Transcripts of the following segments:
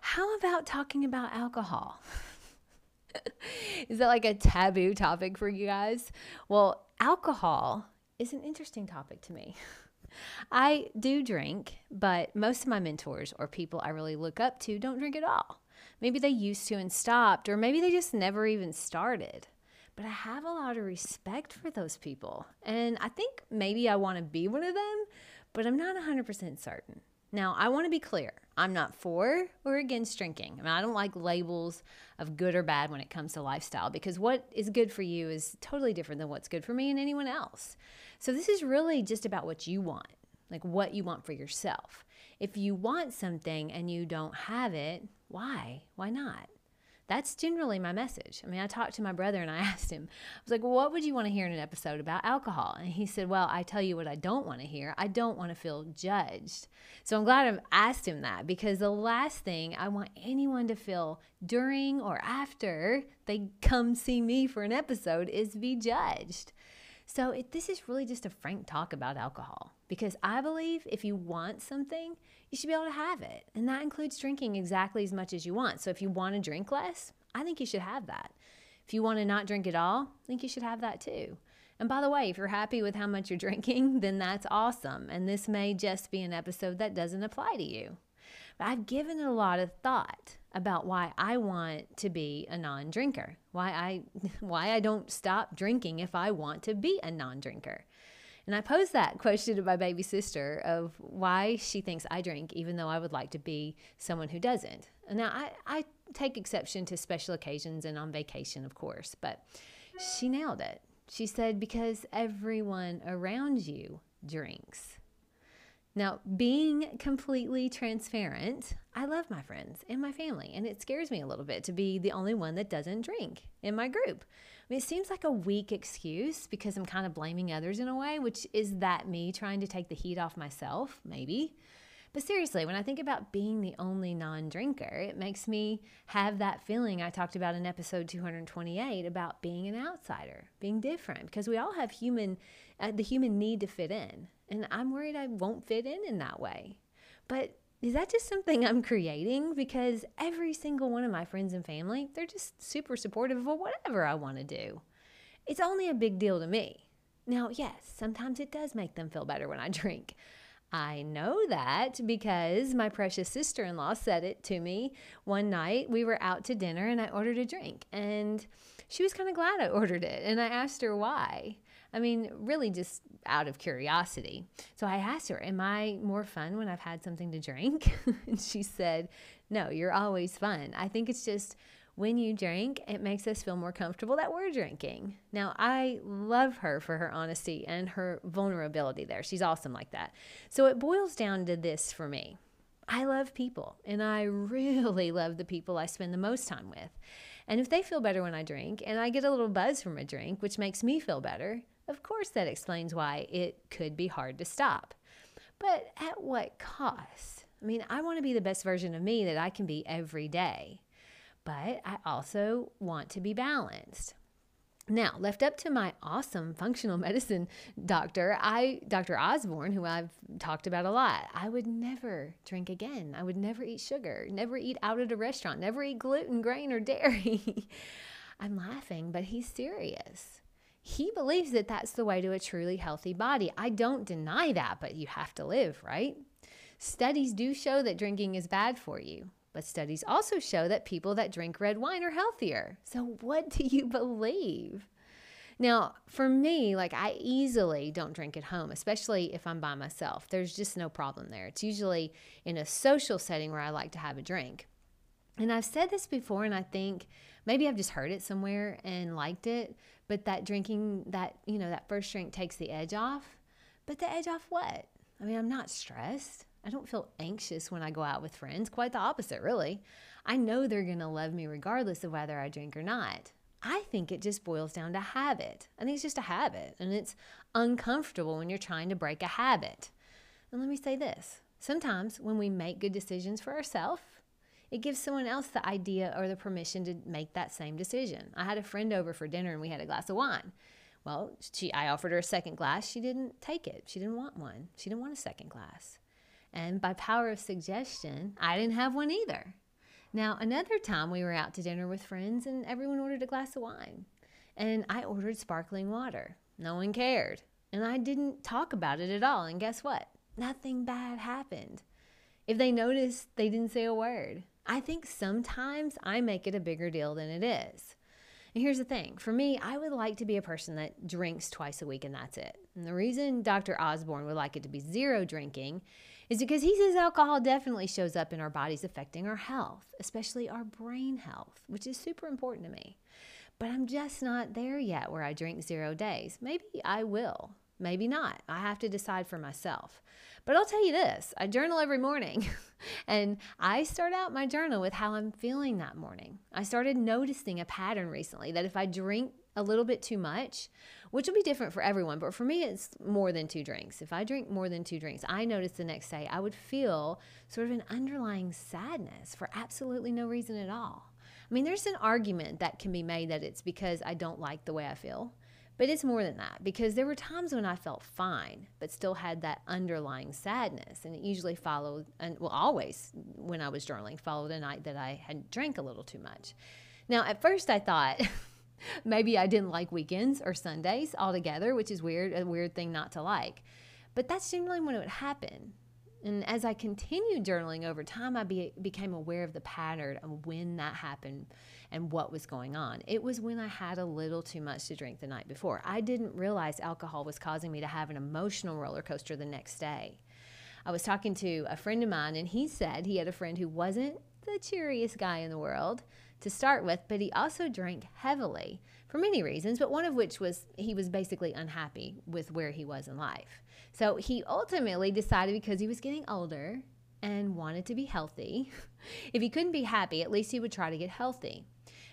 How about talking about alcohol? is that like a taboo topic for you guys? Well, alcohol is an interesting topic to me. I do drink, but most of my mentors or people I really look up to don't drink at all. Maybe they used to and stopped, or maybe they just never even started. But I have a lot of respect for those people. And I think maybe I want to be one of them, but I'm not 100% certain. Now, I want to be clear. I'm not for or against drinking. I mean, I don't like labels of good or bad when it comes to lifestyle because what is good for you is totally different than what's good for me and anyone else. So, this is really just about what you want, like what you want for yourself. If you want something and you don't have it, why? Why not? That's generally my message. I mean, I talked to my brother and I asked him, I was like, well, what would you want to hear in an episode about alcohol? And he said, well, I tell you what I don't want to hear. I don't want to feel judged. So I'm glad I've asked him that because the last thing I want anyone to feel during or after they come see me for an episode is be judged. So it, this is really just a frank talk about alcohol because I believe if you want something, you should be able to have it. And that includes drinking exactly as much as you want. So if you want to drink less, I think you should have that. If you want to not drink at all, I think you should have that too. And by the way, if you're happy with how much you're drinking, then that's awesome. And this may just be an episode that doesn't apply to you. But I've given it a lot of thought about why I want to be a non-drinker. Why I why I don't stop drinking if I want to be a non-drinker. And I posed that question to my baby sister of why she thinks I drink, even though I would like to be someone who doesn't. Now I, I take exception to special occasions and on vacation, of course, but she nailed it. She said, because everyone around you drinks. Now, being completely transparent, I love my friends and my family, and it scares me a little bit to be the only one that doesn't drink in my group. I mean, it seems like a weak excuse because I'm kind of blaming others in a way, which is that me trying to take the heat off myself, maybe. But seriously, when I think about being the only non drinker, it makes me have that feeling I talked about in episode 228 about being an outsider, being different, because we all have human, uh, the human need to fit in. And I'm worried I won't fit in in that way. But is that just something I'm creating? Because every single one of my friends and family, they're just super supportive of whatever I want to do. It's only a big deal to me. Now, yes, sometimes it does make them feel better when I drink. I know that because my precious sister in law said it to me one night. We were out to dinner and I ordered a drink, and she was kind of glad I ordered it. And I asked her why. I mean, really just out of curiosity. So I asked her, Am I more fun when I've had something to drink? and she said, No, you're always fun. I think it's just when you drink, it makes us feel more comfortable that we're drinking. Now, I love her for her honesty and her vulnerability there. She's awesome like that. So it boils down to this for me I love people, and I really love the people I spend the most time with. And if they feel better when I drink, and I get a little buzz from a drink, which makes me feel better, of course that explains why it could be hard to stop. But at what cost? I mean, I want to be the best version of me that I can be every day but I also want to be balanced. Now, left up to my awesome functional medicine doctor, I Dr. Osborne, who I've talked about a lot, I would never drink again. I would never eat sugar, never eat out at a restaurant, never eat gluten, grain, or dairy. I'm laughing, but he's serious. He believes that that's the way to a truly healthy body. I don't deny that, but you have to live, right? Studies do show that drinking is bad for you. But studies also show that people that drink red wine are healthier. So, what do you believe? Now, for me, like I easily don't drink at home, especially if I'm by myself. There's just no problem there. It's usually in a social setting where I like to have a drink. And I've said this before, and I think maybe I've just heard it somewhere and liked it, but that drinking, that, you know, that first drink takes the edge off. But the edge off what? I mean, I'm not stressed. I don't feel anxious when I go out with friends. Quite the opposite, really. I know they're going to love me regardless of whether I drink or not. I think it just boils down to habit. I think it's just a habit, and it's uncomfortable when you're trying to break a habit. And let me say this sometimes when we make good decisions for ourselves, it gives someone else the idea or the permission to make that same decision. I had a friend over for dinner and we had a glass of wine. Well, she, I offered her a second glass. She didn't take it. She didn't want one. She didn't want a second glass. And by power of suggestion, I didn't have one either. Now, another time we were out to dinner with friends and everyone ordered a glass of wine. And I ordered sparkling water. No one cared. And I didn't talk about it at all. And guess what? Nothing bad happened. If they noticed, they didn't say a word. I think sometimes I make it a bigger deal than it is. And here's the thing for me, I would like to be a person that drinks twice a week and that's it. And the reason Dr. Osborne would like it to be zero drinking is because he says alcohol definitely shows up in our bodies affecting our health, especially our brain health, which is super important to me. But I'm just not there yet where I drink zero days. Maybe I will. Maybe not. I have to decide for myself. But I'll tell you this I journal every morning, and I start out my journal with how I'm feeling that morning. I started noticing a pattern recently that if I drink a little bit too much, which will be different for everyone, but for me, it's more than two drinks. If I drink more than two drinks, I notice the next day I would feel sort of an underlying sadness for absolutely no reason at all. I mean, there's an argument that can be made that it's because I don't like the way I feel. But it's more than that because there were times when I felt fine, but still had that underlying sadness. And it usually followed, and well, always when I was journaling, followed a night that I had drank a little too much. Now, at first I thought, Maybe I didn't like weekends or Sundays altogether, which is weird, a weird thing not to like. But that's generally when it would happen. And as I continued journaling over time, I be, became aware of the pattern of when that happened and what was going on. It was when I had a little too much to drink the night before. I didn't realize alcohol was causing me to have an emotional roller coaster the next day. I was talking to a friend of mine, and he said he had a friend who wasn't the cheeriest guy in the world to start with, but he also drank heavily for many reasons, but one of which was he was basically unhappy with where he was in life. So he ultimately decided because he was getting older and wanted to be healthy, if he couldn't be happy, at least he would try to get healthy.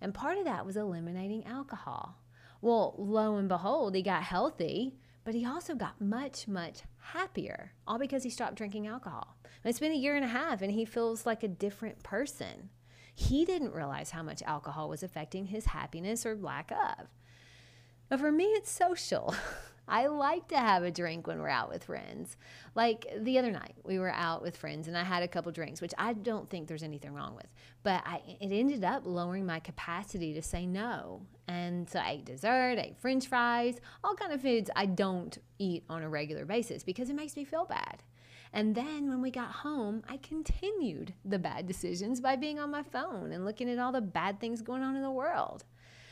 And part of that was eliminating alcohol. Well, lo and behold, he got healthy, but he also got much, much happier, all because he stopped drinking alcohol. And it's been a year and a half, and he feels like a different person. He didn't realize how much alcohol was affecting his happiness or lack of. But for me, it's social. I like to have a drink when we're out with friends. Like the other night, we were out with friends and I had a couple drinks, which I don't think there's anything wrong with. But I, it ended up lowering my capacity to say no. And so I ate dessert, I ate french fries, all kind of foods I don't eat on a regular basis because it makes me feel bad. And then when we got home, I continued the bad decisions by being on my phone and looking at all the bad things going on in the world.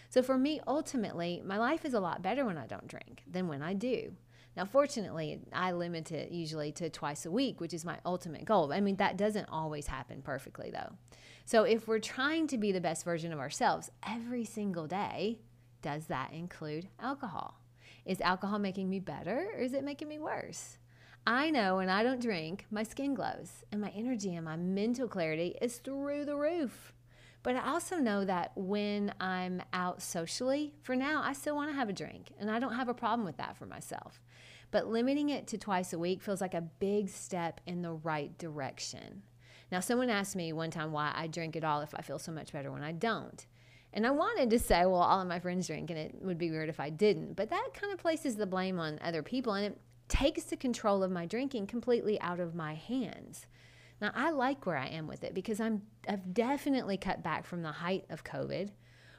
So for me, ultimately, my life is a lot better when I don't drink than when I do. Now, fortunately, I limit it usually to twice a week, which is my ultimate goal. I mean, that doesn't always happen perfectly, though. So, if we're trying to be the best version of ourselves every single day, does that include alcohol? Is alcohol making me better or is it making me worse? I know when I don't drink, my skin glows and my energy and my mental clarity is through the roof. But I also know that when I'm out socially, for now, I still want to have a drink and I don't have a problem with that for myself. But limiting it to twice a week feels like a big step in the right direction. Now, someone asked me one time why I drink at all if I feel so much better when I don't. And I wanted to say, well, all of my friends drink and it would be weird if I didn't. But that kind of places the blame on other people and it takes the control of my drinking completely out of my hands. Now, I like where I am with it because I'm, I've definitely cut back from the height of COVID,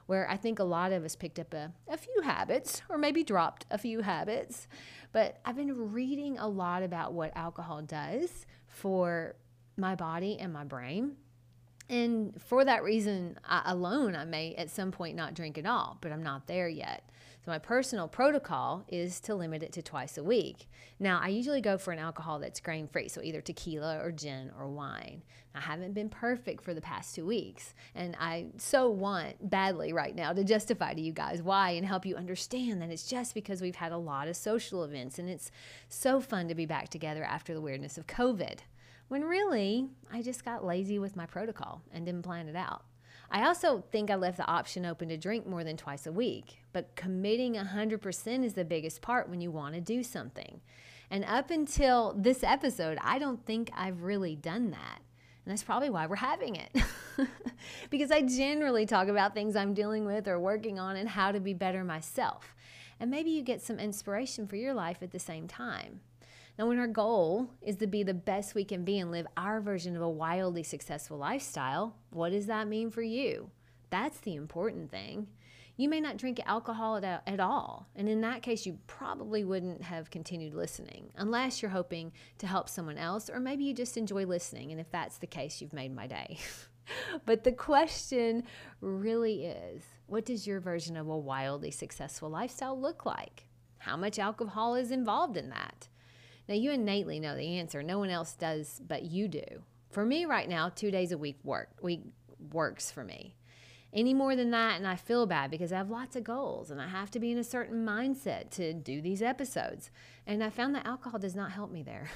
where I think a lot of us picked up a, a few habits or maybe dropped a few habits. But I've been reading a lot about what alcohol does for my body and my brain. And for that reason I, alone, I may at some point not drink at all, but I'm not there yet. So my personal protocol is to limit it to twice a week. Now, I usually go for an alcohol that's grain free, so either tequila or gin or wine. I haven't been perfect for the past two weeks, and I so want badly right now to justify to you guys why and help you understand that it's just because we've had a lot of social events and it's so fun to be back together after the weirdness of COVID. when really I just got lazy with my protocol and didn't plan it out. I also think I left the option open to drink more than twice a week, but committing 100% is the biggest part when you want to do something. And up until this episode, I don't think I've really done that. And that's probably why we're having it. because I generally talk about things I'm dealing with or working on and how to be better myself. And maybe you get some inspiration for your life at the same time. Now, when our goal is to be the best we can be and live our version of a wildly successful lifestyle, what does that mean for you? That's the important thing. You may not drink alcohol at, at all, and in that case, you probably wouldn't have continued listening unless you're hoping to help someone else, or maybe you just enjoy listening, and if that's the case, you've made my day. but the question really is what does your version of a wildly successful lifestyle look like? How much alcohol is involved in that? Now, you innately know the answer. No one else does, but you do. For me, right now, two days a week work week works for me. Any more than that, and I feel bad because I have lots of goals and I have to be in a certain mindset to do these episodes. And I found that alcohol does not help me there.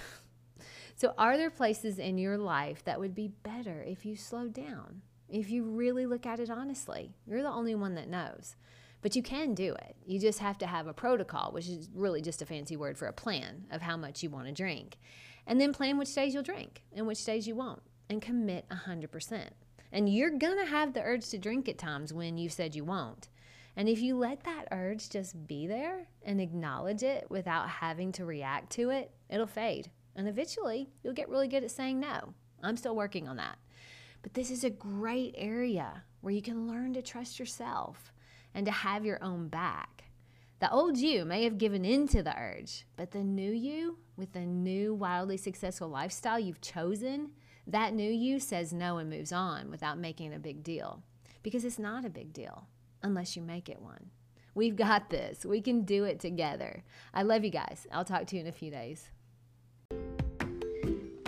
so, are there places in your life that would be better if you slow down? If you really look at it honestly, you're the only one that knows. But you can do it. You just have to have a protocol, which is really just a fancy word for a plan of how much you want to drink. And then plan which days you'll drink and which days you won't, and commit 100%. And you're going to have the urge to drink at times when you said you won't. And if you let that urge just be there and acknowledge it without having to react to it, it'll fade. And eventually, you'll get really good at saying no. I'm still working on that. But this is a great area where you can learn to trust yourself and to have your own back. The old you may have given in to the urge, but the new you, with the new wildly successful lifestyle you've chosen, that new you says no and moves on without making a big deal. Because it's not a big deal unless you make it one. We've got this. We can do it together. I love you guys. I'll talk to you in a few days.